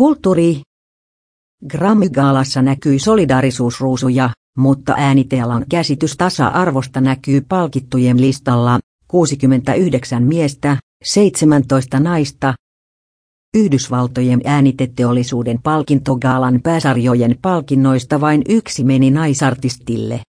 Kulttuuri. Grammy-gaalassa näkyi solidarisuusruusuja, mutta äänitealan käsitys tasa-arvosta näkyy palkittujen listalla, 69 miestä, 17 naista. Yhdysvaltojen ääniteteollisuuden palkintogaalan pääsarjojen palkinnoista vain yksi meni naisartistille.